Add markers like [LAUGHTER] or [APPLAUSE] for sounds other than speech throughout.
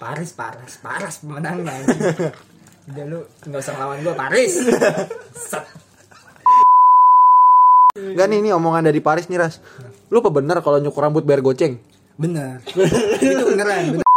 Paris Paras Paras pemenangnya udah lu nggak usah lawan gue Paris Set. Enggak nih, ini omongan dari Paris nih, Ras. Lu apa bener kalau nyukur rambut bayar goceng? bener itu beneran bener.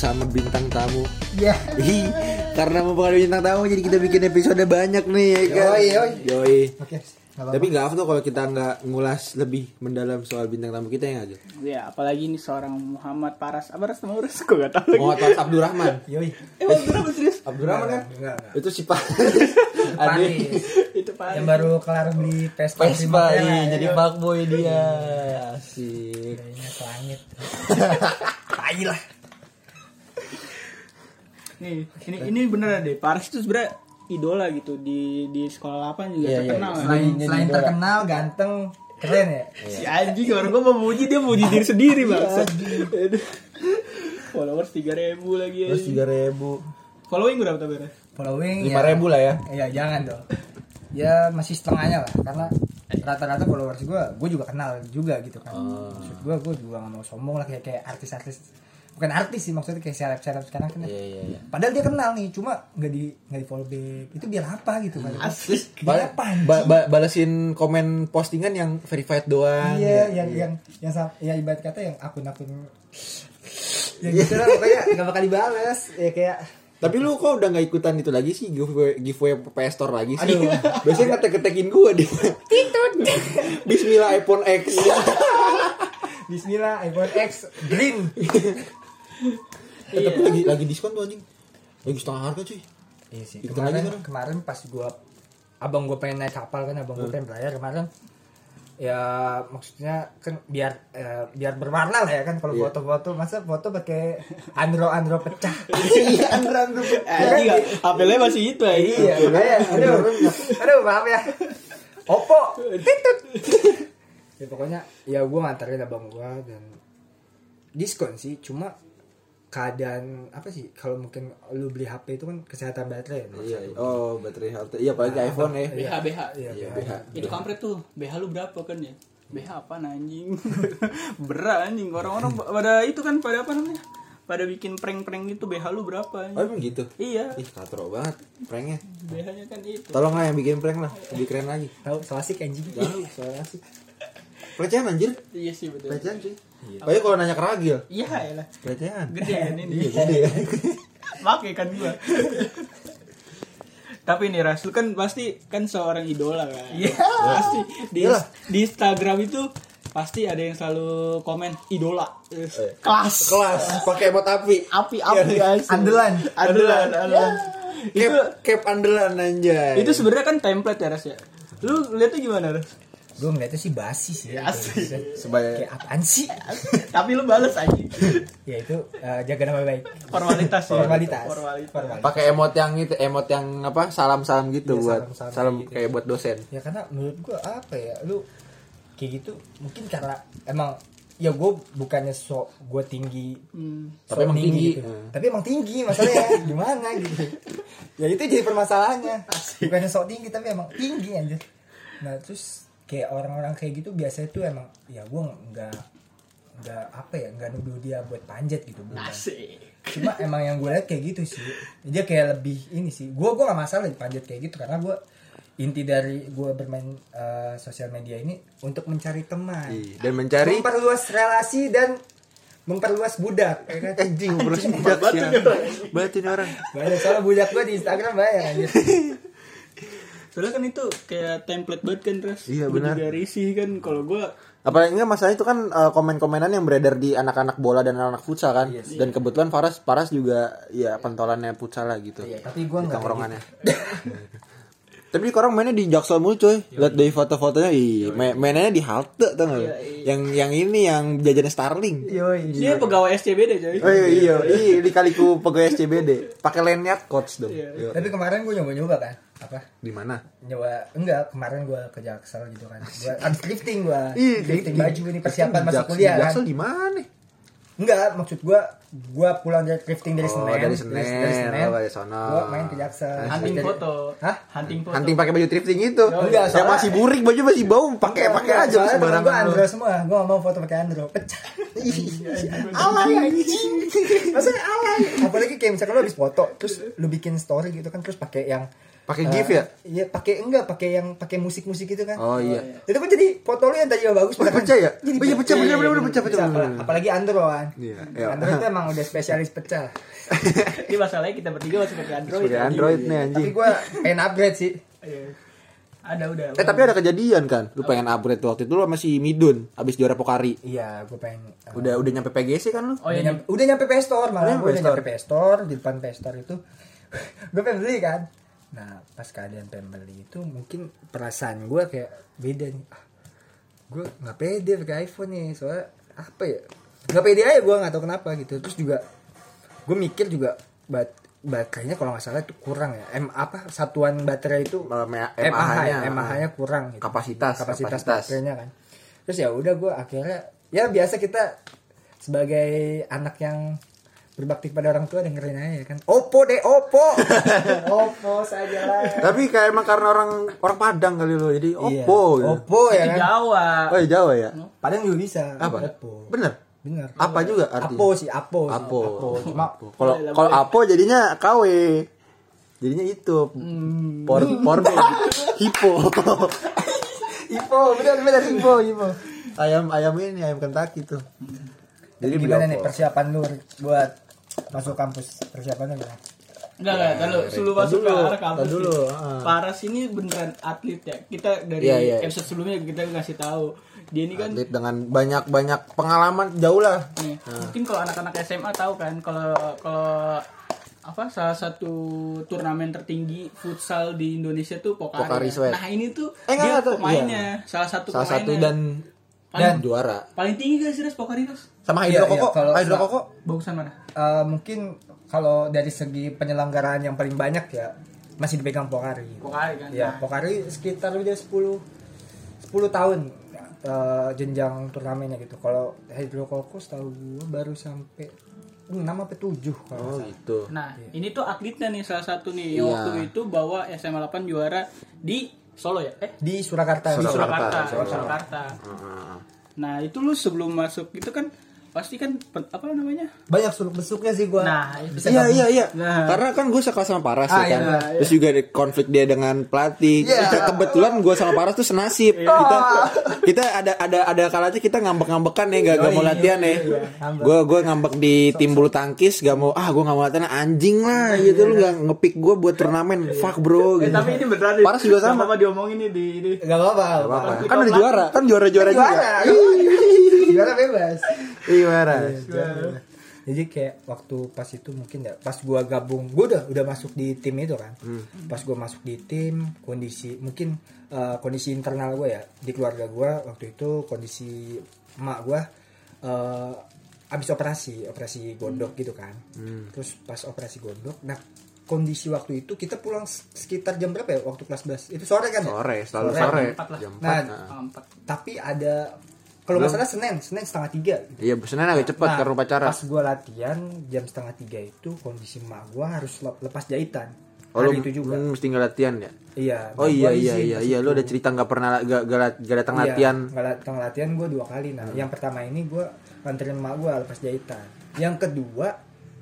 Bersama bintang tamu. ya Ih, karena mempengaruhi bintang tamu jadi kita bikin episode banyak nih ya kan. Yoi, yoi. Yoi. oke nggak apa-apa. Tapi nggak afdol kalau kita nggak ngulas lebih mendalam soal bintang tamu kita yang aja. Ya, apalagi ini seorang Muhammad Paras. Apa Ras nama Ras? Gue gak tau lagi. Muhammad Faris Abdurrahman. [LAUGHS] yoi Eh, berapa serius? Abdurrahman kan? Enggak, enggak. Itu si Pak. Paris Itu Paris. yang baru kelar beli Vespa Vespa, Primavera, iya, ya. jadi fuckboy dia. Asik. kayaknya langit [LAUGHS] tai lah Nih, ini ini beneran deh. Paris itu sebenarnya idola gitu di di sekolah 8 juga Iya, iya. terkenal. kan. selain, Jadi selain terkenal ganteng keren ya Si anjing orang gua mau muji dia muji diri sendiri bang. Followers 3000 lagi Terus anjing. tiga ribu. Following berapa tuh following Lima ya, ribu lah ya. ya jangan dong ya masih setengahnya lah karena rata-rata followers gue gue juga kenal juga gitu kan Oh. maksud gue gue juga gak mau sombong lah kayak kayak artis-artis bukan artis sih maksudnya kayak seleb-seleb sekarang kan Iya iya iya. padahal dia kenal nih cuma nggak di nggak di follow back itu biar apa gitu kan biar apa? Ba ba balesin komen postingan yang verified doang. iya ya. yang yang yang sam- ya ibarat kata yang akun-akun yang gitu lah pokoknya nggak bakal dibales ya kayak Tapi lu kok udah gak ikutan itu lagi sih giveaway giveaway PS Store lagi sih? Aduh. Biasanya ngetek-ngetekin gua dia. Bismillah iPhone X. Bismillah iPhone X green Eh, tapi lagi lagi diskon tuh anjing. Lagi setengah harga cuy. Iya sih. Ikutan Kemarin, lagi sekarang. kemarin pas gua abang gua pengen naik kapal kan, abang gua pengen berlayar kemarin. Ya maksudnya kan biar eh, biar berwarna lah ya kan kalau Iya. foto-foto masa foto pakai andro andro pecah. [LAUGHS] Iya, andran tuh. Anjing HP-nya masih itu ya. iya, makanya aduh, aduh maaf ya. Oppo, titut. [LAUGHS] ya pokoknya ya gua nganterin abang gua dan diskon sih cuma keadaan apa sih kalau mungkin lu beli HP itu kan kesehatan baterai ya, Iya, iya. oh baterai health. Iya, apalagi iPhone ya. BH BH. Iya, Iya, BH. BH. Itu kampret tuh. BH lu berapa kan ya? BH apa anjing? [LAUGHS] Berat anjing. Orang-orang pada itu kan pada apa namanya? Pada bikin prank-prank gitu BH lu berapa Oh, anjing? emang gitu. Iya, Ih, katro banget pranknya. BH-nya kan itu. Tolong lah yang bikin prank lah, lebih keren lagi. Tahu selasik anjing. Jangan soalnya sih. Pelecehan anjir. Iya sih betul. Pelecehan sih. Apalagi kalau nanya keragil. Iya ya lah. Pelecehan. Gede kan ini. Iya, gede [LAUGHS] ya. Pakai kan gua. [LAUGHS] Tapi nih Ras, lu kan pasti kan seorang idola kan. Iya. Pasti di di Instagram itu pasti ada yang selalu komen idola. Kelas. Kelas, pakai emot api. Api api guys. Andalan. Andalan, andalan. Itu Cap, cap andalan anjay. itu sebenarnya kan template ya Ras ya. Lu lihatnya gimana Ras? Gue ngeliatnya sih basi sih. Ya, asik. sebagai Kayak apaan sih? [LAUGHS] Tapi lu bales aja. ya itu eh, jaga nama baik. Formalitas ya. Formalitas. Formalitas. Formalitas. pakai emot yang itu, emot yang apa? Salam-salam gitu Iya, buat salam-salam salam gitu. kayak buat dosen. Ya karena menurut gue apa ya, lu kayak gitu mungkin karena emang ya gue bukannya sok gue tinggi Hmm. Tapi sok emang tinggi. gitu. Hmm. tapi emang tinggi masalahnya [LAUGHS] gimana gitu ya itu jadi permasalahannya bukannya sok tinggi tapi emang tinggi aja nah terus kayak orang-orang kayak gitu biasanya tuh emang ya gue nggak nggak apa ya nggak nuduh dia buat panjat gitu bukan Asik. cuma emang yang gue lihat kayak gitu sih dia kayak lebih ini sih gue gue gak masalah dipanjat kayak gitu karena gue inti dari gue bermain eh, sosial media ini untuk mencari teman Iya, Dan mencari memperluas relasi dan memperluas budak ya kan? anjing terus budak ya. Batu nih orang. banyak soalnya budak gue di Instagram banyak anjir [LAUGHS] Soalnya kan itu kayak template banget kan Ras. Iya, benar. juga risih kan kalau gua Apalagi enggak masalah itu kan eh, komen-komenan yang beredar di anak-anak bola dan anak futsal kan. Dan kebetulan Faras Faras juga ya pentolannya futsal lah gitu. Iya, tapi gue nggak. [LAUGHS] Tapi orang mainnya di Jaksel mulu coy. Lihat dari foto-fotonya, ih, main- mainnya di halte tau gak? Yang yang ini yang jajannya Starling. Yoi. Dia pegawai SCBD coy. Oh iya, iya, iya, di kaliku pegawai SCBD. Pakai lanyard coach dong. Iya. Tapi kemarin gue nyoba-nyoba kan. Apa? Di mana? Nyoba enggak, kemarin gue ke Jaksel gitu kan. Gua abis drifting gue. Di- baju ini persiapan masuk kuliah kan. Jaksel di mana? Enggak, maksud gue gue pulang dari drifting dari Oh, Senin. dari Senin. Dari Senin. Oh, dari sono. Gue main ke Jaksel. Hunting Jadi- foto. Hah? Hunting foto. Hunting pakai baju drifting itu. Enggak, yang soalnya- masih burik, baju masih bau, pakai pakai aja Gue sembarangan. andro semua, gue gak mau foto pakai andro, pecah. alay anjing. Maksudnya alay. Apalagi kayak misalkan lo habis foto, terus lu bikin story gitu kan, terus pakai yang Pakai eh, GIF ya? Iya, pakai enggak, pakai yang pakai musik-musik gitu kan. Oh iya. Itu kan jadi foto lu yang tadi bagus Oh, pecah ya? Jadi Oh iya, pecah, bener, bener, bener, pecah, pecah. Apalagi andro kan. Iya, iya. Andro itu emang udah spesialis pecah. [LAUGHS] Ini masalahnya kita bertiga masih pakai Android. Sebagai Android nih anjing. Tapi gue pengen upgrade sih. Iya. Ada udah. Eh tapi ada kejadian kan, lu pengen upgrade waktu itu lu masih midun abis juara Pokari. Iya, gue pengen. uh, Udah udah nyampe PGC kan lu? Oh udah, iya. nyampe, udah nyampe PS Store malah Udah udah PS Store. nyampe PS Store di depan PS Store itu [LAUGHS] gue pengen beli kan nah pas keadaan pengen beli itu mungkin perasaan gue kayak beda nih ah, gue nggak pede pakai iPhone nih soalnya apa ya nggak pede aja gue nggak tahu kenapa gitu terus juga gue mikir juga bat baterainya kalau nggak salah itu kurang ya M apa satuan baterai itu MAH MAH -nya. ya MAH nya kurang gitu. Kapasitas, kapasitas kapasitas. baterainya kan terus ya udah gue akhirnya ya biasa kita sebagai anak yang berbakti pada orang tua dengerin aja kan Oppo deh Oppo [LAUGHS] Oppo saja lah Tapi kayak emang karena orang orang Padang kali lu, jadi Iya, Oppo. gitu. Oppo ya Itu kan Jawa. Oh iya Jawa ya? Padahal juga bisa Apa? Oppo Bener. bener Apa juga artinya? Apo sih Apo sih. Apo. cuma Kalau kalau Apo jadinya KW. Jadinya itu por por hipo. Ipo bener bener Ipo Ipo ayam ayam ini ayam Kentucky tuh. jadi beli gimana nih persiapan lu buat masuk kampus persiapannya gimana Enggak enggak, kalau sebelum Tar masuk ke dulu, arah kampus. dulu, ah. Paras ini beneran atlet ya. Kita dari Iya, iya. episode sebelumnya kita ngasih tahu. Dia ini kan Atlet dengan banyak banyak pengalaman jauh lah. nih, mungkin kalau anak-anak SMA tahu kan kalau kalau apa salah satu turnamen tertinggi futsal di Indonesia tuh Pokari. Pokari ya. Sweat. Nah, ini tuh Eh, dia enggak, pemainnya, salah satu Salah satu pemainnya. dan Paling- dan juara. paling tinggi guys, Res Pokari Res. Sama Iya, Hydro iya, Koko. kalau- Hydro Koko. Bagusan mana? Eh, mungkin kalau dari segi penyelenggaraan yang paling banyak ya masih dipegang Pokari. Pokari kan. Ya, Nah, Pokari sekitar udah 10 10 tahun eh, jenjang turnamennya gitu. Kalau Hydro Koko setahu gue baru sampai 6 apa 7 kalau Oh gitu. Nah, ini tuh atletnya nih salah satu nih yang Iya. waktu itu bawa SMA 8 juara di Solo ya? Eh, Di Surakarta. di Surakarta, Surakarta. Surakarta. Surakarta. Heeh. Nah, itu lu sebelum masuk itu kan pasti kan apa namanya? Banyak suluk besuknya sih gua. Nah, Iya iya iya. Nah. Karena kan gue sekelas sama Paras Ah, ya iya, kan. iya, Terus juga ada konflik dia dengan pelatih. Iya. Ke- Kebetulan gue sama Paras tuh senasib. Kita kita ada ada ada kalanya kita ngambek-ngambekan nih gak, gak mau latihan nih. Gue gue ngambek di tim bulu tangkis gak mau ah gue gak mau latihan anjing lah gitu lu gak ngepick gue buat turnamen. Fuck bro Eh, gitu. tapi ini beneran. Paras juga sama. Apa diomongin nih di ini. Gak apa-apa. Kan sama juara, kan juara-juara juga. Juara bebas. Iya, Paras. Jadi kayak waktu pas itu mungkin ya pas gua gabung, gua udah udah masuk di tim itu kan. Pas gua masuk di tim, kondisi mungkin eh, kondisi internal gua ya di keluarga gua waktu itu kondisi emak gua eh, abis operasi, operasi gondok gitu kan. Terus pas operasi gondok, nah kondisi waktu itu kita pulang sekitar jam berapa ya waktu kelas 11 itu sore kan ya? Sore, selalu Sore. sore. Empat lah. Jam Nah, 4. nah. Ah, empat. tapi ada kalau nggak salah Senin Senin setengah tiga gitu. Iya, Senin agak cepet Nah, karena upacara. Pas gue latihan jam setengah tiga itu kondisi mak gue harus lep- lepas jahitan. Oh, Hari itu juga. hmm, mesti nggak latihan ya? Iya. Oh iya iya iya iya itu. ada cerita nggak pernah gak, gak, gak datang Iya, latihan. nggak datang latihan gue dua kali. Nah, yang pertama ini gue nganterin mak gue lepas jahitan. Yang kedua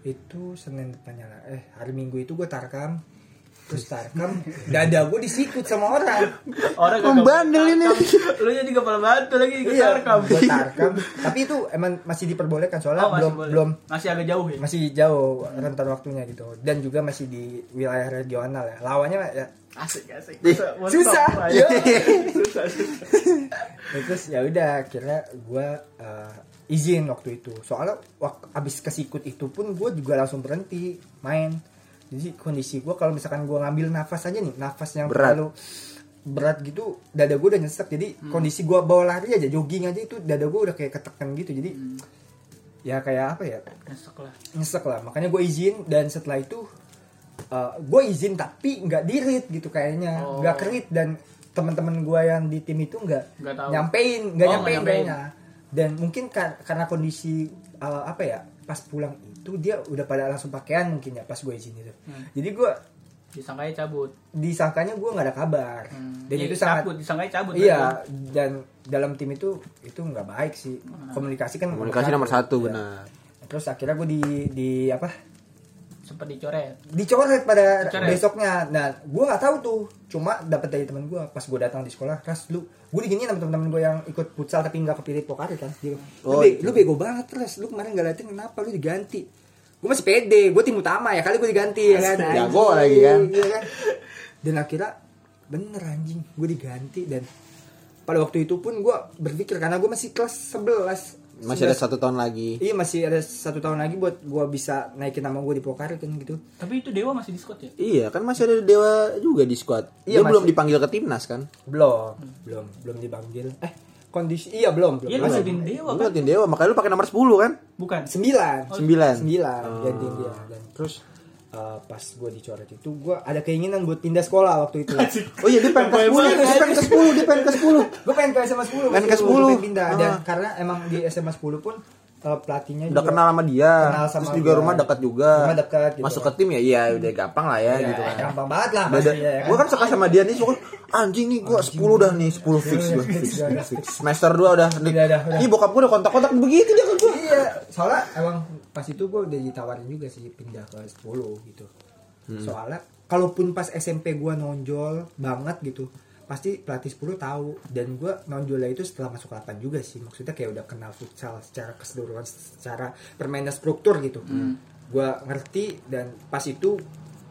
itu Senin depannya lah. Eh hari Minggu itu gue tarkam. Terus tarkam dada gue disikut sama orang. Orang kagak Membandel ini. Lu jadi kepala batu lagi ikut Iya, tarkam. gue tarkam. Tapi itu emang masih diperbolehkan soalnya Oh, masih belum boleh. belum masih agak jauh ya. masih jauh rentan waktunya gitu dan juga masih di wilayah regional ya lawannya ya Asik asik. Ih, Mau susah. top, Iya. [LAUGHS] Susah susah. Ya, terus ya udah akhirnya gue izin waktu itu soalnya wak, abis kesikut itu pun gue juga langsung berhenti main jadi kondisi gue kalau misalkan gue ngambil nafas aja nih nafas yang Berat. terlalu berat gitu dada gue udah nyesek. Jadi kondisi gue bawa lari aja jogging aja itu dada gue udah kayak ketekan gitu. Jadi ya kayak apa ya? Nyesek lah. nyesek lah. Makanya gue izin dan setelah itu gue izin tapi nggak dirit gitu kayaknya. Oh. nggak kerit dan teman-teman gue yang di tim itu nggak nyampein nggak Oh, nyampein nyampein. kayaknya. Dan mungkin kar- karena kondisi uh, apa ya pas pulang itu dia udah pada langsung pakaian mungkin ya pas gue izin itu Hmm. jadi gue Disangkanya cabut. disangkanya gue nggak ada kabar Hmm. dan Iya, itu sangat cabut, disangkanya cabut. iya dan dalam tim itu itu nggak baik sih komunikasi kan Komunikasi nomor satu Iya. benar. terus akhirnya gue di di apa Sempat dicoret. dicoret pada Dicoret. besoknya. Nah gue nggak tahu tuh. Cuma dapat dari teman gue pas gue datang di sekolah ras lu gue diginiin sama teman-teman gue yang ikut futsal tapi nggak kepilih pokari kan. Dia, lu, Oh, be- itu. lu bego banget ras. Lu kemarin nggak latihan kenapa lu diganti? Gue masih pede. Gue tim utama ya kali gue diganti ya kan? Jago lagi kan. iya kan? Dan akhirnya bener anjing. Gue diganti dan pada waktu itu pun gue berpikir karena gue masih kelas 11 Masih ada 11. satu tahun lagi. Iya masih ada satu tahun lagi buat gue bisa naikin nama gue di Pokari kan gitu. Tapi itu Dewa masih di squad ya? Iya, kan masih ada Dewa juga di squad. Iya, Dia belum masih. dipanggil ke timnas kan? Belum, belum, belum dipanggil. Eh, kondisi iya belum, belum. Iya, belum. masih di Dewa kan? latihan Dewa, makanya lu pakai nomor 10 kan? Bukan. Sembilan. Sembilan. Sembilan. Ganti dia. Dan terus eh, pas gue dicoret itu gue ada keinginan buat pindah sekolah waktu itu. Oh iya, dia pengen ke 10, dia pengen ke 10, dia pengen ke 10. gue pengen ke SMA 10 Pengen ke waktu itu, 10. gua pengen pindah dan Ah. karena emang di SMA 10 pun eh, pelatihnya Udah juga kenal sama dia. Kenal sama Terus juga gua. rumah dekat juga. Rumah dekat gitu Masuk kan. ke tim ya, iya udah gampang lah ya, Ya, gitu kan. gampang banget lah ya kan. gue kan suka sama dia nih, suka anjing nih gue 10 dah nih, 10 fix fix. Semester 2 udah. Nih, Udah, udah, udah. Ih bokap gue udah kontak-kontak begitu dia ke gue. Iya, soalnya emang pas itu gue udah ditawarin juga sih pindah ke 10 gitu. Hmm. Soalnya kalaupun pas SMP gue nonjol banget gitu, pasti pelatih 10 tahu dan gue nonjolnya itu setelah masuk 8 juga sih. Maksudnya kayak udah kenal futsal secara keseluruhan, secara permainan struktur gitu. Gue ngerti dan pas itu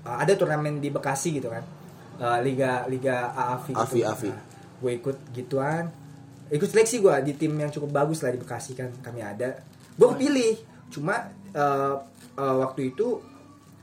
uh, ada turnamen di Bekasi gitu kan. Uh, Liga Liga AAFI AFI, AFI. gue ikut gituan. Ikut seleksi gue di tim yang cukup bagus lah di Bekasi kan kami ada. Gue kepilih cuma eh, eh, waktu itu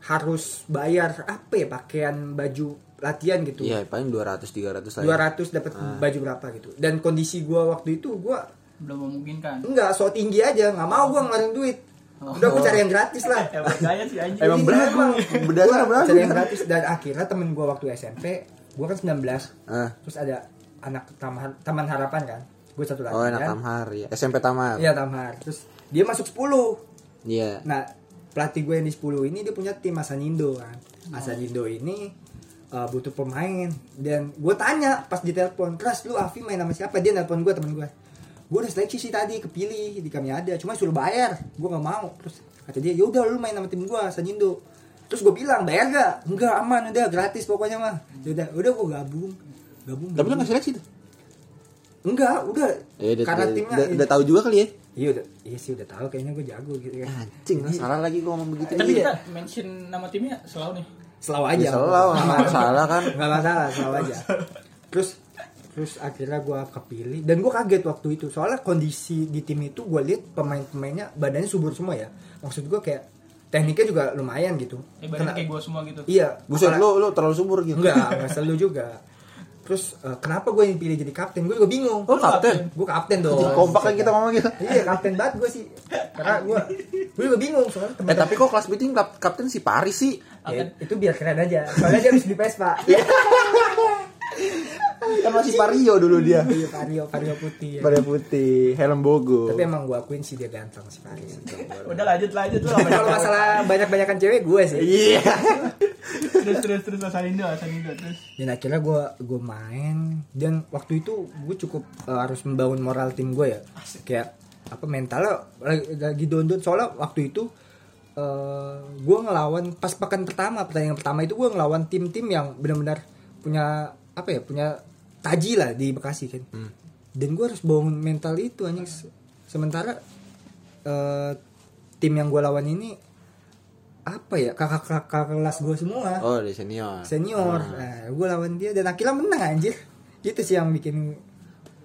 harus bayar apa ya pakaian baju latihan gitu. Iya, paling 200 300 lah. 200 dapat baju berapa gitu. Dan kondisi gue waktu itu gue Belum memungkinkan. enggak so tinggi aja. Nggak mau gue ngeluarin duit udah gue cari yang gratis lah Emang gaya sih anjing. Emang Iya, belagu, berdasar Gua belagu. cari yang gratis dan akhirnya temen gue waktu SMP gue kan 19 Ah. terus ada anak taman taman harapan kan gue satu lagi Oh, enak kan Tamhar ya. SMP Tamar. Iya Tamhar. Terus dia masuk 10. Iya. Nah, pelatih gue yang di 10 ini dia punya tim Asanindo kan. Asanindo ini uh, butuh pemain dan gue tanya pas di telepon, "Keras lu Afi main sama siapa?" Dia nelpon gue temen gue. Gue udah seleksi sih tadi kepilih di kami ada, cuma suruh bayar. Gue nggak mau. Terus kata dia, "Ya udah lu main sama tim gue Asanindo." Terus gue bilang, "Bayar gak?" "Enggak, aman udah gratis pokoknya mah." Ya udah, udah gue gabung. Gabung. Tapi lu gabung. nggak seleksi tuh? Enggak, udah. Ya, udah, Karena timnya udah, udah tahu juga kali ya. Iya udah, iya sih udah tahu kayaknya gue jago gitu kan. Anjing, lah, salah lagi gua ngomong begitu. Tapi Iya. kita mention nama timnya selalu nih. Selalu aja. Ya, selalu, nggak masalah kan. Gak masalah, selalu aja. [LAUGHS] Terus terus akhirnya gue kepilih. Dan gue kaget waktu itu. Soalnya kondisi di tim itu gue lihat pemain-pemainnya badannya subur semua ya. Maksud gue kayak tekniknya juga lumayan gitu. Eh, badannya Kena- kayak gua semua gitu. iya. Buset apalagi- lu lu terlalu subur gitu. enggak enggak selalu juga. Terus eh, kenapa gue yang pilih jadi kapten? Gue juga bingung. Oh, kapten. gue kapten dong. Jadi kompak kan kita ngomong gitu. iya kapten banget gue sih. Karena gue gue juga bingung soalnya Eh tapi kok kelas meeting kap kapten si Paris sih? Ya, itu biar keren aja. Soalnya dia habis di Vespa [LAUGHS] Kan masih Vario dulu dia. iya vario vario putih ya. Vario putih, helm bogo. tapi emang gue akuin sih dia ganteng si Faris [LAUGHS] Udah lanjut lanjut lu kalau masalah banyak banyakan cewek gue sih Iya. terus terus terus Asanindo Asanindo terus. dan akhirnya gue gue main dan waktu itu gue cukup eh, harus membangun moral tim gue ya kayak apa mentalnya lagi, lagi down soalnya waktu itu eh gue ngelawan pas pekan pertama pertandingan pertama itu gue ngelawan tim-tim yang benar-benar punya apa ya punya taji lah di Bekasi kan dan gue harus bangun mental itu anjing Se- sementara eh, tim yang gue lawan ini apa ya kakak-kakak kelas gue semua Oh, di senior. senior Ah. nah, gue lawan dia dan akhirnya menang anjir itu sih yang bikin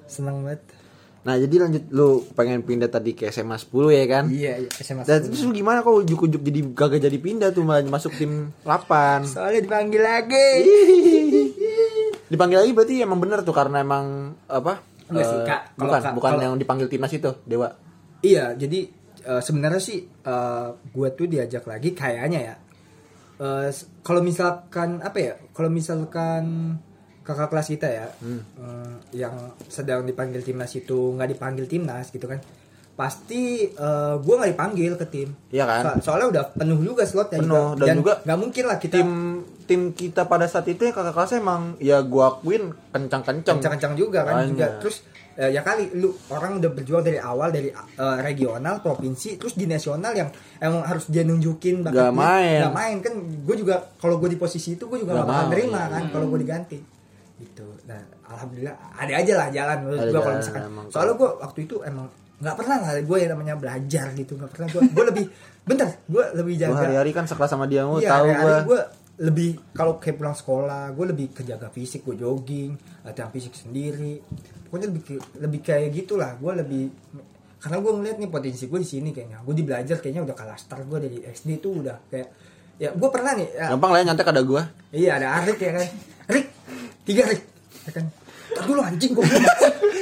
seneng banget Nah jadi lanjut lu pengen pindah tadi ke SMA 10 ya kan? Iya, iya SMA Dan 10. terus lu gimana kok ujuk-ujuk jadi gagal jadi pindah tuh malah masuk tim 8 Soalnya dipanggil lagi. Dipanggil lagi berarti emang bener tuh karena emang apa? Enggak sih, eh, Kak. Kalau bukan, Kak- bukan kalau- yang dipanggil timnas itu, Dewa. Iya, jadi eh, sebenarnya sih eh, gue tuh diajak lagi kayaknya ya. Eh, s- kalau misalkan apa ya? Kalau misalkan kakak kelas kita ya, eh, yang sedang dipanggil timnas itu nggak dipanggil timnas gitu kan, pasti eh, gue nggak dipanggil ke tim. Iya kan? So- soalnya udah penuh juga slotnya Penuh, juga. dan juga nggak mungkin lah kita Tim tim kita pada saat itu ya kakak kelasnya emang ya gua akuin kencang-kencang. kencang-kencang juga kan Banyak. juga terus eh, ya kali lu orang udah berjuang dari awal dari eh, regional provinsi terus di nasional yang emang harus dia nunjukin Nggak main. nggak main kan gue juga kalau gue di posisi itu gue juga Nggak gak bakal nerima iya. kan kalau gue diganti gitu nah alhamdulillah ada aja lah jalan menurut gue kalau misalkan emang. soalnya gue waktu itu emang nggak pernah lah gue yang namanya belajar gitu nggak pernah gue gue lebih bentar gue lebih jaga hari-hari kan sekelas sama dia mau Iya, tahu gue lebih kalau kayak pulang sekolah gue lebih kejaga fisik gue jogging latihan fisik sendiri pokoknya lebih lebih kayak gitulah gue lebih karena gue ngeliat nih potensi gue di sini kayaknya gue di belajar kayaknya udah kalah start gue dari SD tuh udah kayak ya gue pernah nih ya, Gampang lah ya nyantek ada gua. iya ada Arik ya kan Rik tiga Rik ya kan dulu anjing gue [LAUGHS]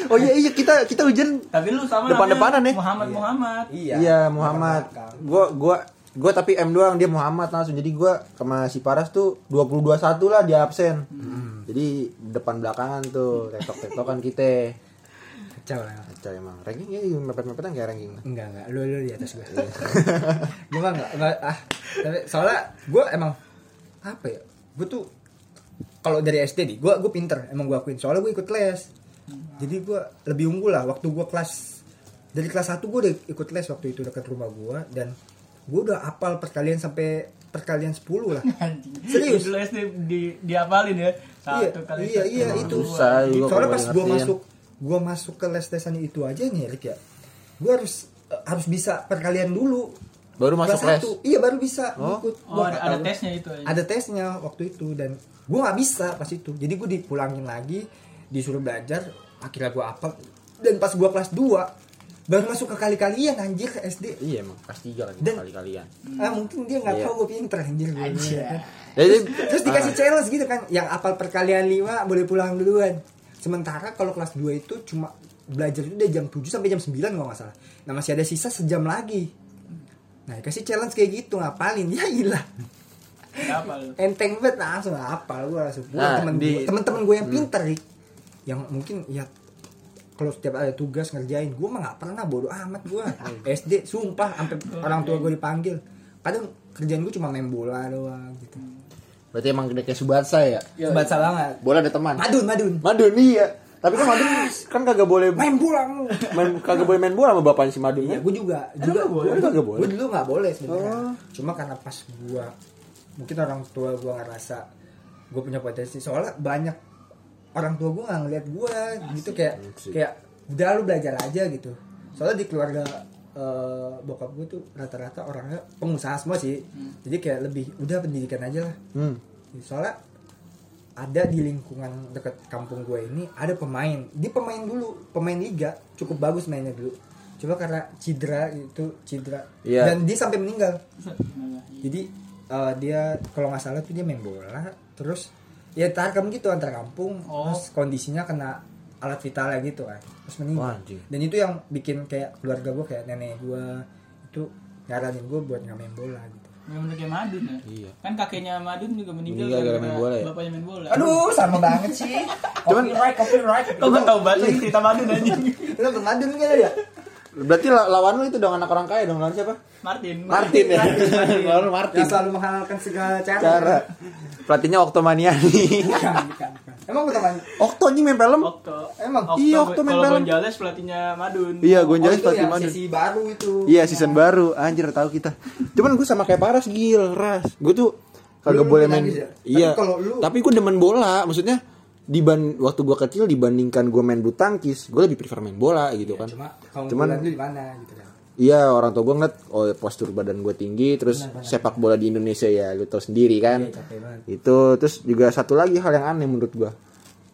Oh iya iya kita kita ujian Tapi lu sama Depan-depanan namanya ya? Muhammad Muhammad. iya Iya, Muhammad. belakang. Gua gua tapi M doang dia Muhammad langsung. Jadi gua sama si Paras tuh 22 1 lah dia absen. Jadi depan belakangan tuh tektok-tektokan kita. kacau lah Kacau emang. Rankingnya mepet-mepetan kayak ranking. Enggak enggak, lu lu di atas gue. gue mah enggak, enggak ah. Tapi soalnya gue emang apa ya? Gue tuh kalau dari SD nih, gue gue pinter, emang gue akuin. Soalnya gue ikut les. Jadi gue lebih unggul lah. Waktu gue kelas dari kelas 1 gue udah ikut les waktu itu dekat rumah gue dan gue udah apal perkalian sampai perkalian 10 lah. [LAUGHS] Serius? Dulu SD di diapalin ya. iya, Satu kali iya, satu. iya Emang itu. susah Soalnya pas gue masuk, gue masuk ke les lesan itu aja nih, Rick ya. Gue harus eh, harus bisa perkalian dulu. Baru masuk Kelas les. satu. Iya baru bisa Oh. ikut. Oh, Gua ada, ada tesnya itu aja. Ada tesnya waktu itu dan gue nggak bisa pas itu. Jadi gue dipulangin lagi, disuruh belajar. Akhirnya gue apal. Dan pas gue kelas 2 baru masuk ke kali-kalian anjir ke SD. Iya emang kelas 3 lagi Dan- kali-kalian. Ah mungkin dia nggak Iya. tahu gue pinter anjir. gua. Anjir. Kan. Jadi Terus dikasih challenge gitu kan, yang apal perkalian 5 boleh pulang duluan. Sementara kalau kelas 2 itu cuma belajar itu dari jam 7 sampai jam 9 kalau nggak salah. Nah masih ada sisa sejam lagi. Nah dikasih challenge kayak gitu ngapalin [LAUGHS] ya ilah enteng banget langsung apal gue langsung pulang Nah, temen di- gua- temen-temen gue yang pinter Rik. yang mungkin ya kalau setiap ada tugas ngerjain gue mah nggak pernah bodoh amat gue [LAUGHS] SD sumpah sampai orang tua gue dipanggil kadang kerjaan gue cuma main bola doang gitu berarti emang gede kayak Subatsa ya. Baca banget Bola ada teman. madun madun Madun iya. Tapi kan Madun kan kagak boleh main bola main kagak boleh main bola sama bapaknya si Madun. Iya, kan? gue juga juga nggak boleh? Gue Nggak boleh? Gue dulu nggak boleh sebenarnya. Oh. Cuma karena pas gue mungkin orang tua gue ngerasa gue punya potensi. Soalnya banyak orang tua gue nggak ngeliat gue gitu kayak Asik. kayak udah lu belajar aja gitu. Soalnya di keluarga eh, bokap gue tuh rata-rata orangnya pengusaha semua sih. Jadi kayak lebih udah pendidikan aja lah. Hmm. Soalnya ada di lingkungan dekat kampung gue ini ada pemain dia pemain dulu pemain liga cukup bagus mainnya dulu coba karena cedera itu cedera Iya. dan dia sampai meninggal jadi eh, dia kalau nggak salah tuh dia main bola terus ya tarkam gitu antar kampung Oh. terus kondisinya kena alat vitalnya gitu kan terus meninggal anjing. dan itu yang bikin kayak keluarga gue kayak nenek gue itu nyaranin gue buat nggak main bola gitu Bener kayak Madun ya. Iya. Kan kakeknya Madun juga meninggal, Meninggal gara-gara main bola ya? Bapaknya main bola. aduh sama banget sih Cuman- copyright copyright Kok gak tau banget cerita Madun anjing. Lu pemadun kan ya? Berarti la- lawan lu itu dong anak orang kaya dong lawan siapa? Martin. Martin ya. [LAUGHS] lawan lu Martin. Yang selalu menghalalkan segala cara. Cara pelatihnya. Bukan, bukan, bukan. Emang gue teman. Okto anjing main film. Okto. Emang? Iya, Okto main Kalau bareng. Gonzales pelatihnya Madun. Iya, Oh, Gonzales itu pelatih yang Madun. sesi baru itu. Iya season baru anjir tahu kita. Cuman gue sama kayak Paras gil ras. Gue tuh kagak boleh main. ya? Iya. Tapi kalau lu- Tapi gue demen bola. Maksudnya diban waktu gue kecil dibandingkan gue main bulu tangkis, gue lebih prefer main bola gitu kan. Cuma Cuman- di mana gitu kan. Iya orang tua gue ngeliat oh postur badan gue tinggi terus Benar, benar. sepak bola di Indonesia ya lu tau sendiri kan Iya, itu terus juga satu lagi hal yang aneh menurut gue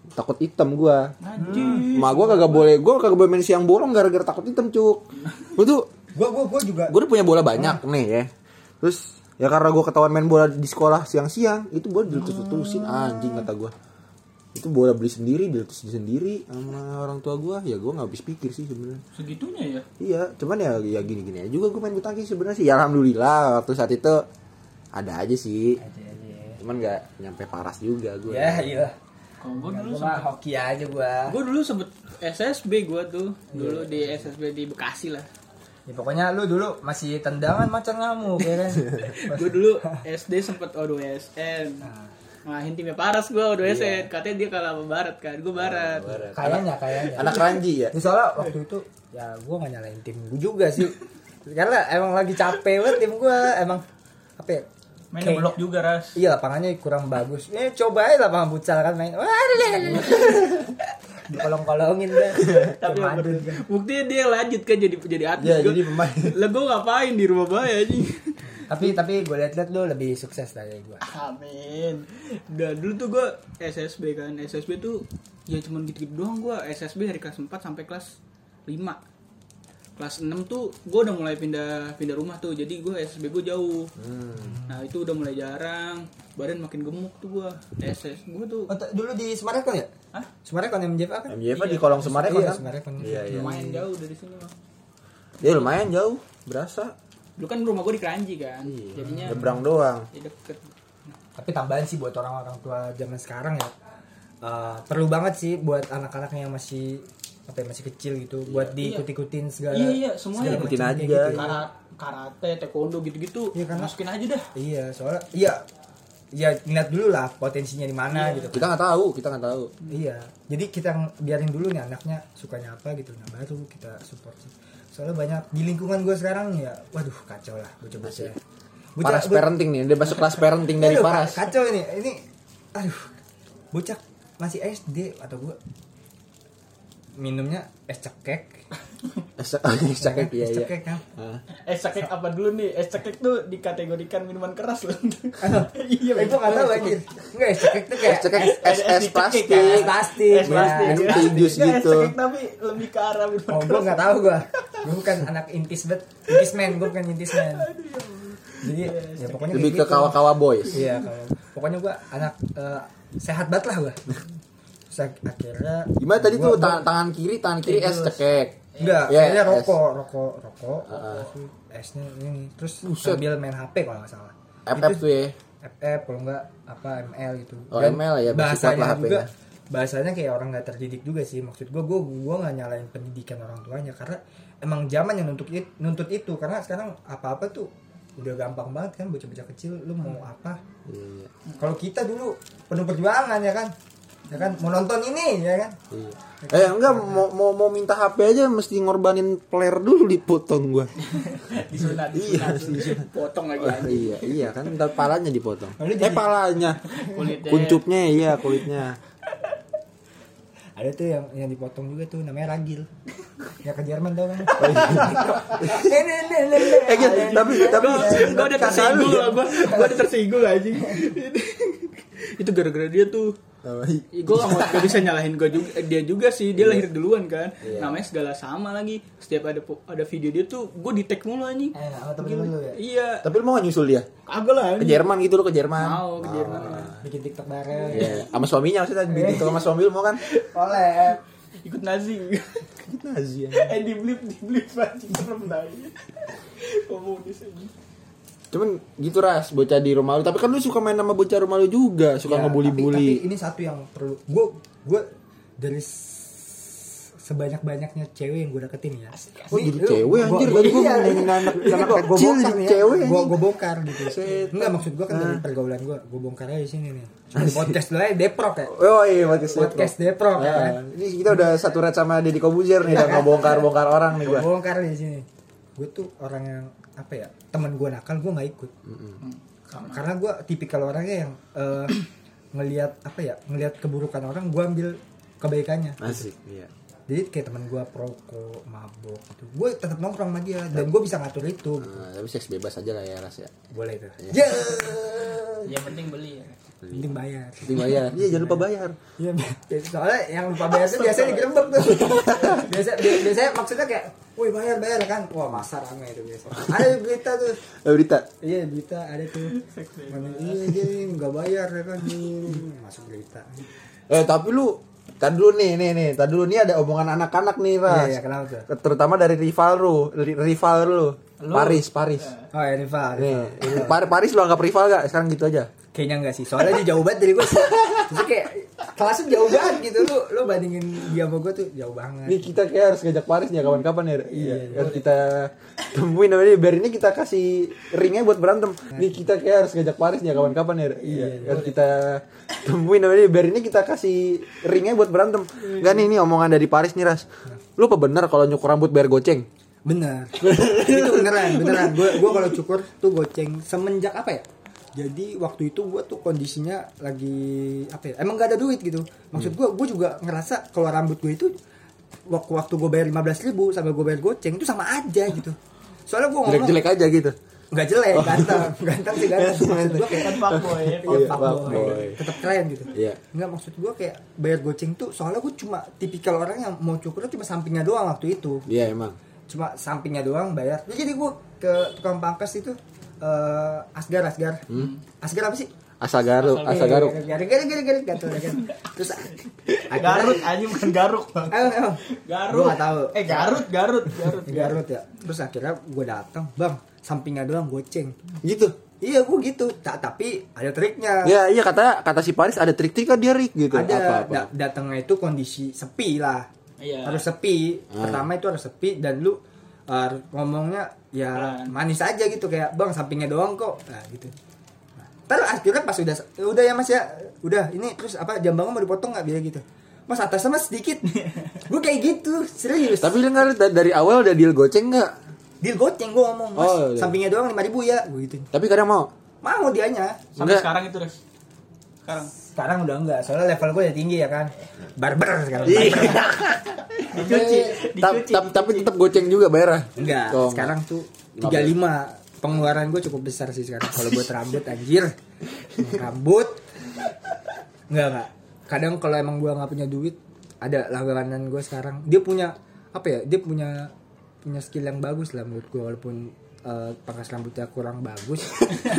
takut hitam gua Anjing. Ma gua kagak boleh, gua kagak boleh main siang bolong gara-gara takut hitam, Cuk. [LAUGHS] Gua tuh Gua gua gua juga gue udah punya bola banyak nih ya terus ya karena gue ketahuan main bola di sekolah siang-siang itu bola diletus-letusin anjing kata gue itu bola beli sendiri diletus sendiri sama orang tua gue ya gue nggak habis pikir sih sebenarnya. Segitunya ya. iya cuman ya ya gini-gini aja juga gue main bulu tangkis sebenarnya sih. Ya alhamdulillah waktu saat itu ada aja sih. Cuman nggak nyampe paras juga gue ya iya. Kalau gue dulu gua mah hoki aja gua. gue dulu sempet SSB gue tuh. Dulu di SSB di Bekasi lah. Ya, pokoknya lu dulu masih tendangan macan ngamuk ya kan? [LAUGHS] Gue dulu SD sempet O2SN ngalahin timnya Paras gue O2SN katanya dia kalah sama Barat kan gue Barat. Kayaknya kayaknya. anak ranji ya? Ya, soalnya waktu itu ya gue gak nyalain tim gue juga sih. Karena emang lagi capek banget tim gue emang apa ya? Main Kayak- blok juga ras. Iya lapangannya kurang bagus. Eh coba aja lapangan futsal kan main. Wah dikolong-kolongin dah tapi Kayak apa? madun tuh? kan. buktinya dia lanjut kan jadi jadi atlet ya jadi pemain. Lah gue ngapain di rumah bayi aja tapi tapi gue liat-liat lu lebih sukses dari gue Amin. Dan dulu tuh gue SSB kan. SSB tuh ya cuman gitu-gitu doang gue. SSB dari kelas 4 sampai kelas 5. Kelas 6 tuh gue udah mulai pindah pindah rumah tuh. Jadi gue SSB gue jauh. Nah, itu udah mulai jarang. Badan makin gemuk tuh gue. SS gue tuh Oh, dulu di Semarekon ya Hah? Semarekon MJFA kan MJF di kolong Semarekon iya kan Semarekon iya iya lumayan jauh dari sini mah. ya lumayan jauh berasa Dulu kan rumah gue di Keranji kan. Iya. Jadinya nyebrang doang ya deket. tapi tambahan sih buat orang-orang tua zaman sekarang ya eh, perlu banget sih buat anak-anak yang masih apa ya, masih kecil gitu buat diikut-ikutin segala Iya, iya, semuanya. segala Ikutin aja. gitu. Karate, karate, taekwondo gitu-gitu. Iya, karena- Masukin aja dah. iya soalnya iya ya lihat dulu lah potensinya di mana gitu kita nggak tahu kita nggak tahu iya jadi kita biarin dulu nih anaknya sukanya apa gitu nah baru kita support sih soalnya banyak di lingkungan gue sekarang ya waduh kacau lah bocah-bocah Paras parenting nih dia masuk kelas parenting dari Aduh, Paras Kacau ini. Ini aduh. Bocah masih SD atau gua minumnya es cekek. [LAUGHS] es es cekek iya es iya cekek kan. Ah. Es cekek apa dulu nih? Es cekek tuh dikategorikan minuman keras loh. [LAUGHS] Iya, itu kata anjir. Enggak es cekek tuh kayak es cekek es es plastik Es plastik. Es plastik. minum ya. teh jus Enggak, gitu Es cekek tapi lebih ke arah minuman Oh, gua keras. enggak tahu gua. Gua bukan anak intis bet. Intis man, gua bukan intis man. Jadi ya pokoknya lebih ke gitu. kawa-kawa boys Iya, pokoknya gua anak eh, sehat banget lah gua. Akhirnya gimana tadi gua- tuh tangan tangan kiri tangan kiri es Terus. cekek Enggak, Ya, kayaknya rokok, rokok, rokok. Ah. Terus esnya ini terus Buset. sambil main HP kalau nggak salah. FF tuh ya FF kalau nggak apa ML itu. Oh, ML ya, bahasanya HP-nya. juga bahasanya kayak orang nggak terdidik juga sih. Maksud gua gua gua nggak nyalain pendidikan orang tuanya karena emang zaman yang nuntut it- nuntut itu karena sekarang apa-apa tuh udah gampang banget kan bocah-bocah kecil lu mau apa iya kalau kita dulu penuh perjuangan ya kan ya kan? Mau nonton ini ya kan? Iya. Eh enggak mau mau mau minta HP aja mesti ngorbanin player dulu dipotong gua. Disunat, Iya. Potong lagi Oh, iya iya kan ntar palanya dipotong. Lalu eh palanya. Kulitnya. kuncupnya iya kulitnya. Ada tuh yang yang dipotong juga tuh namanya ragil. [LAUGHS] Ya ke Jerman tau kan? [LAUGHS] Eh gitu, tapi tapi gue udah tersinggung lah gue gue udah tersinggung [LAUGHS] aja itu gara-gara dia tuh gue gak, mau, gak bisa nyalahin gue juga dia juga sih dia lahir duluan kan. Iya. namanya segala sama lagi. Setiap ada ada video dia tuh gue di tag mulu anjing. Eh, temen lu ya? iya. Tapi lu mau gak nyusul dia? Kagak lah ke. Jerman gitu lu ke Jerman. Mau ke Jerman. Bikin tiktok bareng. Iya, sama suaminya maksudnya di TikTok sama suami lu mau kan? oleh ikut nazi. Nazi [LAUGHS] eh di blip di blip anjing serem komunis Iya, Cuman gitu ras bocah di rumah lu, tapi kan lu suka main sama bocah rumah lu juga, suka Ya, ngebully-bully. tapi, tapi ini satu yang perlu gue gue dari sebanyak-banyaknya cewek yang gue deketin ya. Oh, jadi cewek, anjir. Tadi gua ngomongin anak- anak kecil jadi cewek, gue gue bongkar gitu. Enggak maksud gue kan dari pergaulan gue gue bongkar aja di sini nih. Podcast dulu aja deprok ya. Oh iya, podcast, podcast deprok ya kan. Nah, ini kita udah satu red sama Deddy Kobuzer nih, udah ngebongkar-bongkar orang nih gue gua. bongkar di sini. Gue tuh orang yang apa ya teman gue nakal gue nggak ikut Ka- karena gue tipikal orangnya yang eh, ngelihat apa ya ngelihat keburukan orang gue ambil kebaikannya Asik, iya. jadi kayak teman gue perokok mabok gitu gue tetap nongkrong sama dia dan gue bisa ngatur itu gitu. Nah, tapi seks bebas aja lah ya ras ya. boleh tuh Iya. ya yang penting beli ya penting bayar Penting bayar. Iya, jangan lupa bayar. Iya, soalnya yang lupa bayar tuh biasanya digerebek tuh. [LAUGHS] Biasa bi- biasanya maksudnya kayak, "Woi, bayar, bayar kan." Wah, masa rame itu biasa. Ada berita tuh. Berita. Iya, berita ada tuh. Mana, iya, dia nggak bayar ya kan. Masuk berita. Eh, tapi lu Tadi dulu nih, nih, nih. Tadi dulu nih ada omongan anak-anak nih, Ras. Iya, iya, kenapa tuh? Terutama dari rival lu, ri- rival lu. Paris, Paris. Oh, ya rival. Nih, Paris lu anggap rival gak? Sekarang gitu aja. Kayaknya enggak sih. Soalnya dia jauh banget dari gue. Terus kayak kelasnya jauh banget gitu. Lu lu bandingin dia sama gue tuh jauh banget. Nih kita kayak harus ngajak Paris nih kapan-kapan ya. Iya, Harus kita temuin namanya biar ini kita kasih ringnya buat berantem. Nih kita kayak harus ngajak Paris nih kapan-kapan ya. Iya. Harus kita temuin namanya biar ini kita kasih ringnya buat berantem. Enggak nih ini omongan dari Paris nih Ras. Lu apa bener kalau nyukur rambut bayar goceng? Bener. [LAUGHS] itu beneran, beneran. Gue gua kalau cukur tuh goceng semenjak apa ya? Jadi waktu itu gue tuh kondisinya lagi apa ya? Emang gak ada duit gitu. Maksud gue, gue juga ngerasa kalau rambut gue itu waktu waktu gue bayar 15 ribu sampai gue bayar goceng itu sama aja gitu. Soalnya gue ngomong Jelek-jelek aja gitu. nggak jelek, ganteng, ganteng sih ganteng. Maksud gue kayak. Iya, Iya, fuckboy. fuckboy. tetap keren gitu. Iya. Enggak maksud gue kayak bayar goceng tuh soalnya gue cuma tipikal orang yang mau cukurnya cuma sampingnya doang waktu itu Iya emang. cuma sampingnya doang bayar Ya, jadi gue ke tukang pangkas itu eh asgar asgar asgar apa sih Asal garuk, asal garuk. garuk garuk garuk garuk terus Garut aja bukan garuk bang. ayo ayo Garut. gue gak tahu Eh Garut, Garut, Garut. Garut ya terus akhirnya gue datang bang sampingnya doang goceng Gitu. iya gue gitu Ta- tapi ada triknya Ya iya kata kata si Paris ada trik-trik kan dia Rick gitu. ada Apa apa. da- datangnya itu kondisi sepi lah Iya. harus sepi Ah. pertama itu harus sepi dan lu uh, ngomongnya ya Pelan. manis aja gitu kayak bang sampingnya doang kok nah gitu nah, terus akhirnya pas udah udah ya mas ya udah ini terus apa jambangnya mau dipotong nggak biar gitu mas atasnya mas sedikit [LAUGHS] gue kayak gitu serius Tapi da- dari awal udah deal goceng nggak? deal goceng gue ngomong mas Oh, iya. sampingnya doang lima ribu ya gue gitu Tapi kadang mau. mau dianya Sampai Enggak. sekarang itu res. Sekarang. sekarang udah enggak soalnya level gue udah tinggi ya kan barber sekarang Iya. [LAUGHS] Dicuci, Ta- dicuci. ta- tapi tetap goceng juga bayar. Enggak, Oh, sekarang tuh 35 pengeluaran gue cukup besar sih sekarang kalau buat rambut anjir. Rambut enggak enggak. Kadang kalau emang gue nggak punya duit, ada langganan gue sekarang. Dia punya apa ya? Dia punya punya skill yang bagus lah menurut gue walaupun eh, pangkas rambutnya kurang bagus.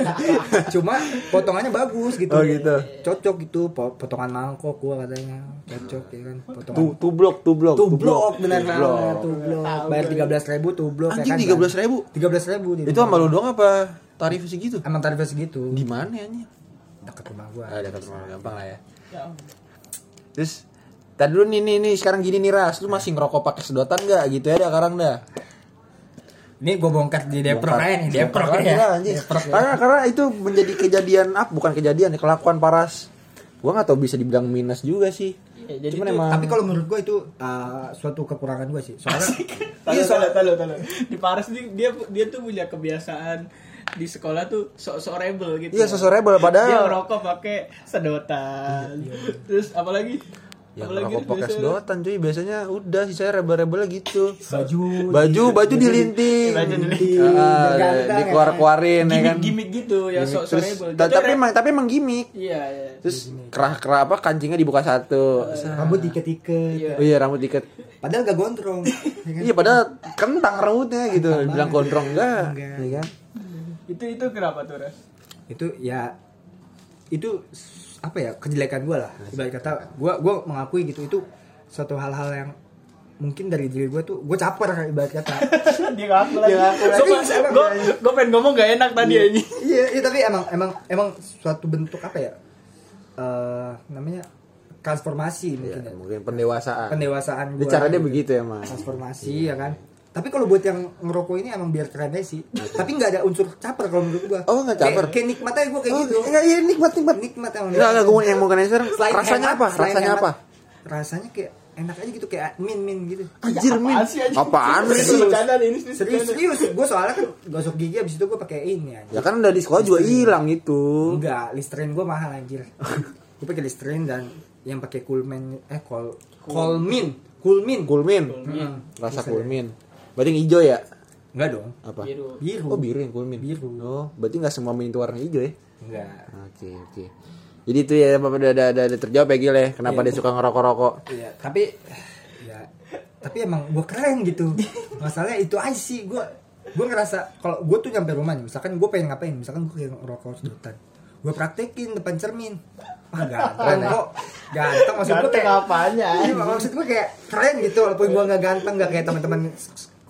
[LAUGHS] Cuma potongannya bagus gitu. Oh, gitu. Cocok gitu po- potongan mangkok gue katanya. Cocok ya kan potongan. Tu tu blok, tu blok, Tuh blok benar Tu banget tuh blok. Bayar tiga belas ribu tuh blok. Anjing tiga belas ribu. Tiga belas ribu. Itu sama lu doang apa tarif segitu? Emang tarifnya segitu. Di mana ya anjing? Dekat rumah gua. Ah, dekat rumah gampang lah ya. Ya. Terus Tadi dulu nih nih nih sekarang gini nih Ras, lu masih ngerokok pakai sedotan gak gitu ya dah sekarang dah. Ini gua bongkar di Depro aja nih, Depro ya. aja, anjing. Karena karena itu menjadi kejadian apa bukan kejadian ya kelakuan paras. Gua nggak tahu bisa dibilang minus juga sih. Ya, jadi Cuman emang Tapi kalau menurut gua itu uh, suatu kekurangan gua sih. Soalnya [LAUGHS] Iya soalnya talo talo. Di Paris nih dia dia tuh punya kebiasaan di sekolah tuh sok-sok rebel gitu. Iya sosok rebel Dia padahal ngerokok pakai sedotan. Terus apalagi? Yang pakai biasanya- sedotan cuy biasanya udah sih saya rebel-rebel gitu. baju Baju baju dilinting. Baju dilinting. Ah, Ganteng, dikeluar-keluarin ya kan. Gimik-gimik gitu ya Gimik. Terus, rebel. tapi emang tapi emang gimmick. Iya, iya. Terus kerah kerah apa kancingnya dibuka satu. rambut diket-iket. Iya. Oh iya rambut diket. Padahal gak gondrong. [LAUGHS] ya kan? Iya padahal kentang rambutnya gitu. Bilang gondrong enggak. Enggak. Iya kan? Itu itu kenapa tuh, Ras? itu ya itu apa ya kejelekan gua lah ibarat kata gua gua mengakui gitu itu suatu hal-hal yang mungkin dari diri gua tuh gua caper ibarat kata [LAUGHS] dia ngaku lagi. Gue gue gue pengen ngomong gak enak tadi ini. iya iya tapi emang emang emang suatu bentuk apa ya eh namanya transformasi mungkin Iya, ya. mungkin pendewasaan. pendewasaan Dia gua cara dia gitu. begitu emang. transformasi ya kan tapi kalau buat yang ngerokok ini emang biar keren aja sih. Tapi nggak ada unsur caper kalau menurut gua. Oh, nggak caper. kayak nikmat aja gua kayak Oh, gitu. enggak iya nikmat nikmat. nikmat emang. Enggak enggak gue yang mau nanya sekarang. Selain rasanya hemat, apa? Rasanya hemat, apa? rasanya kayak enak aja gitu kayak min min gitu. Anjir min. Apaan sih, Ini serius serius gue soalnya kan gosok gigi abis itu gue pakai ini aja Ya kan udah di sekolah juga hilang itu. enggak listerin gue mahal anjir. [LAUGHS] Gue pakai listerin dan yang pakai coolman eh kol kolmin coolmin Kulmin. Hmm. Rasa kulmin. Berarti yang hijau ya? enggak dong Apa? Biru. biru Oh biru yang kulmin. Biru. Oh berarti nggak semua min itu warna hijau ya? enggak Oke oke. Jadi itu ya Bapak udah, udah, udah, udah terjawab ya Gil ya Kenapa Iya. dia suka ngerokok-rokok Iya, tapi ya tapi emang gue keren gitu. Masalahnya itu aja sih gue gue ngerasa kalau gue tuh nyampe rumah nih, misalkan gue pengen ngapain, misalkan gue kayak ngerokok sedotan, gue praktekin depan cermin. Wah ganteng [LAUGHS] kok, ganteng maksud gue kayak apanya? Iya, maksud gue kayak keren gitu walaupun gue nggak ganteng nggak kayak teman-teman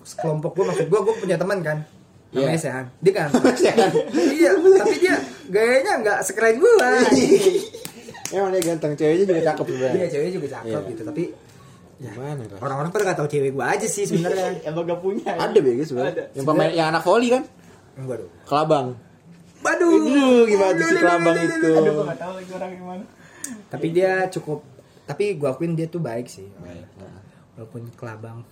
se- sekelompok gue maksud gue gue punya teman kan. Namanya Iya. Sehan. Dia [LAUGHS] ganteng iya tapi dia gayanya nggak sekeren gue [LAUGHS] Emang dia ganteng, ceweknya juga cakep dia sebenarnya ceweknya juga cakep Iya. gitu tapi Gimana Ras? orang-orang pada nggak tahu cewek gue aja sih sebenarnya. [LAUGHS] Emang gak punya. Ada BG sebenarnya. Ada. Yang pemain, yang anak voli kan? Enggak dong Kelabang Waduh, Aduh, gimana sih kelabang itu? Aduh, gue gak tau lagi orang gimana. tapi dia cukup tapi gue akuin dia tuh baik sih walaupun kelabang [LAUGHS]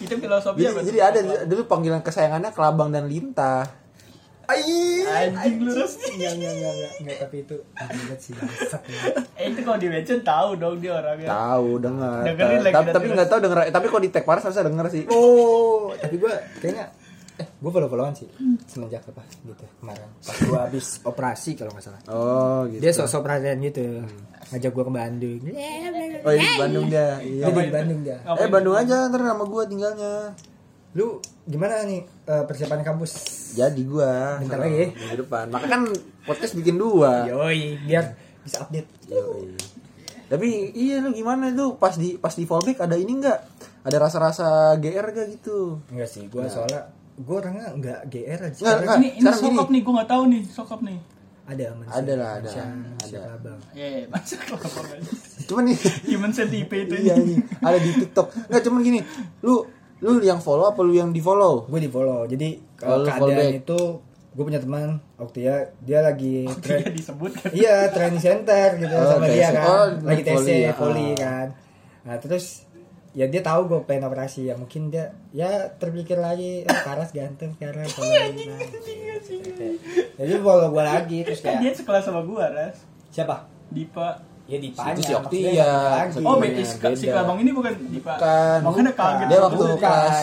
Itu filosofi jadi, apa? jadi ada dulu panggilan kesayangannya Kelabang dan Lintah Anjing lu Ras. enggak enggak enggak enggak enggak tapi itu banget sih bangsat Eh itu kalau di mention tahu dong dia orangnya. Tahu dengar. Dengerin lagi tapi dan tapi nggak tahu denger. Tapi kalau di tag Paras harusnya denger sih. Oh, tapi gue kayaknya eh gue follow followan sih semenjak apa gitu kemarin pas gue habis [LAUGHS] operasi kalau nggak salah Oh gitu. dia sosok perhatian gitu ngajak gue ke Bandung Oh ini di Bandung dia. Iya. dia di Bandung dia Eh Bandung aja ntar sama gua tinggalnya. lu gimana nih eh, persiapan kampus Jadi gua. Bentar lagi. Minggu depan. Maka kan podcast bikin dua. yoi biar bisa update Yoi. Tapi iya lu gimana lu pas di pas di fallback ada ini enggak? Ada rasa-rasa GR gak gitu? enggak sih gue soalnya gue orangnya nggak GR aja Nggak, nggak. Ini ini sokap nih, gue gak tahu nih sokap nih. ada manusia Ada lah, ada. manusia, Ada. manusia abang Eh, masa kelapa aja. Cuman nih Human centipede [LAUGHS] itu. iya nih ada di TikTok. Enggak cuman gini. Lu lu yang follow apa lu yang di follow? gue di follow jadi Oh, kalau keadaan itu gue punya teman waktu ya dia lagi [LAUGHS] Dia tra- disebut kan. iya training center gitu Oh, sama TC. dia kan Oh, lagi TC volley, ya. volley Ah. kan nah terus ya dia tahu gue pengen operasi ya mungkin dia ya terpikir lagi oh, Paras ganteng sekarang Iya, jadi follow gue lagi terus Kan dia kayak sekelas sama gua, Ras. siapa Dipa. ya di Itu si Oktia. lagi. Oh, Iya, beda. Si, kelabang ini bukan Dipa. Bukan. Makanya kaget. Dia waktu kelas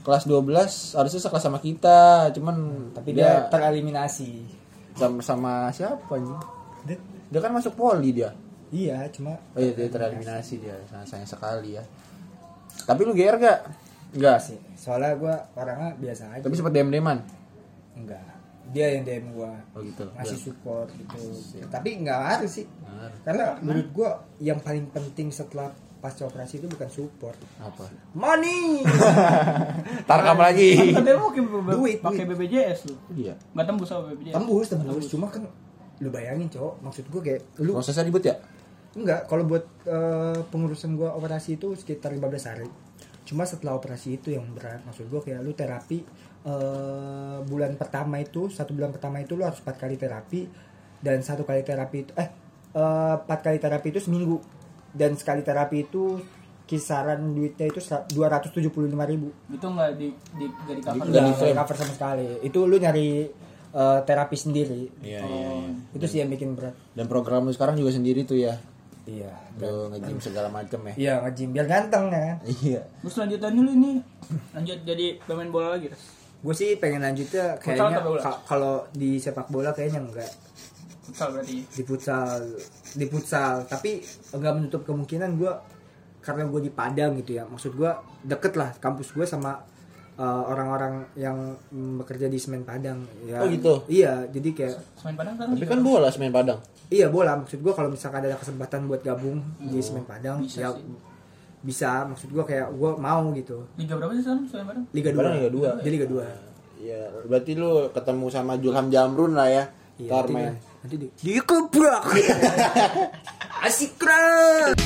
kelas 12 harusnya sekelas sama kita, cuman tapi dia, tereliminasi sama, sama siapa nih? Dia- Dia kan masuk poli dia. iya cuma Oh iya dia tereliminasi dia, sayang sekali ya. Tapi lu GR gak? Enggak sih soalnya gue orangnya biasa aja Tapi sempat DM deman. enggak dia yang DM gue Oh gitu. ngasih Ya. support gitu tapi nggak harus sih karena menurut gua yang paling penting setelah pasca operasi itu bukan support Apa? money [LAUGHS] Tarkam lagi. Kan pakai BB- Duit, pakai. BPJS lu. Iya. Enggak tembus sama BPJS. tembus tembus cuma kan lu bayangin cowok maksud gua kayak lu Prosesnya ribet ya? Enggak kalau buat eh, pengurusan gua operasi itu sekitar 15 hari. Cuma setelah operasi itu yang berat. Maksud gua kayak lu terapi eh, bulan pertama itu satu bulan pertama itu lu harus empat kali terapi dan satu kali terapi itu eh eh, empat kali terapi itu seminggu. Dan sekali terapi itu kisaran duitnya itu dua ratus tujuh puluh lima ribu. Itu enggak di di enggak di cover. Nggak nggak di cover. sama sekali. Itu lu nyari eh, terapi sendiri. Iya, itu sih yang bikin berat. Dan program lu sekarang juga sendiri tuh ya. Iya Lu nge-gym segala macem ya. iya ngejim biar ganteng ya. Kan Iya. Terus lanjutannya lu ini. Lanjut jadi pemain bola lagi, gue sih pengen lanjutnya kayaknya kalau di sepak bola kayaknya enggak. Futsal berarti. di futsal di futsal. Tapi enggak menutup kemungkinan gue karena gue di Padang gitu ya. Maksud gue deket lah kampus gue sama uh, orang-orang yang bekerja di semen Padang ya Oh, gitu? iya jadi kayak Semen Padang sekarang Tapi kan bola semen Padang. iya bola maksud gue kalau misalkan ada kesempatan buat gabung di semen Padang bisa ya sih. bisa maksud gue kayak gue mau gitu Liga berapa sih sekarang Semen Padang? Liga 2 Padang Liga dua. di Liga 2 Iya, berarti lu ketemu sama Julham Jamrun lah ya. Iya, nanti di- nanti di dikebrak [LAUGHS] asik keren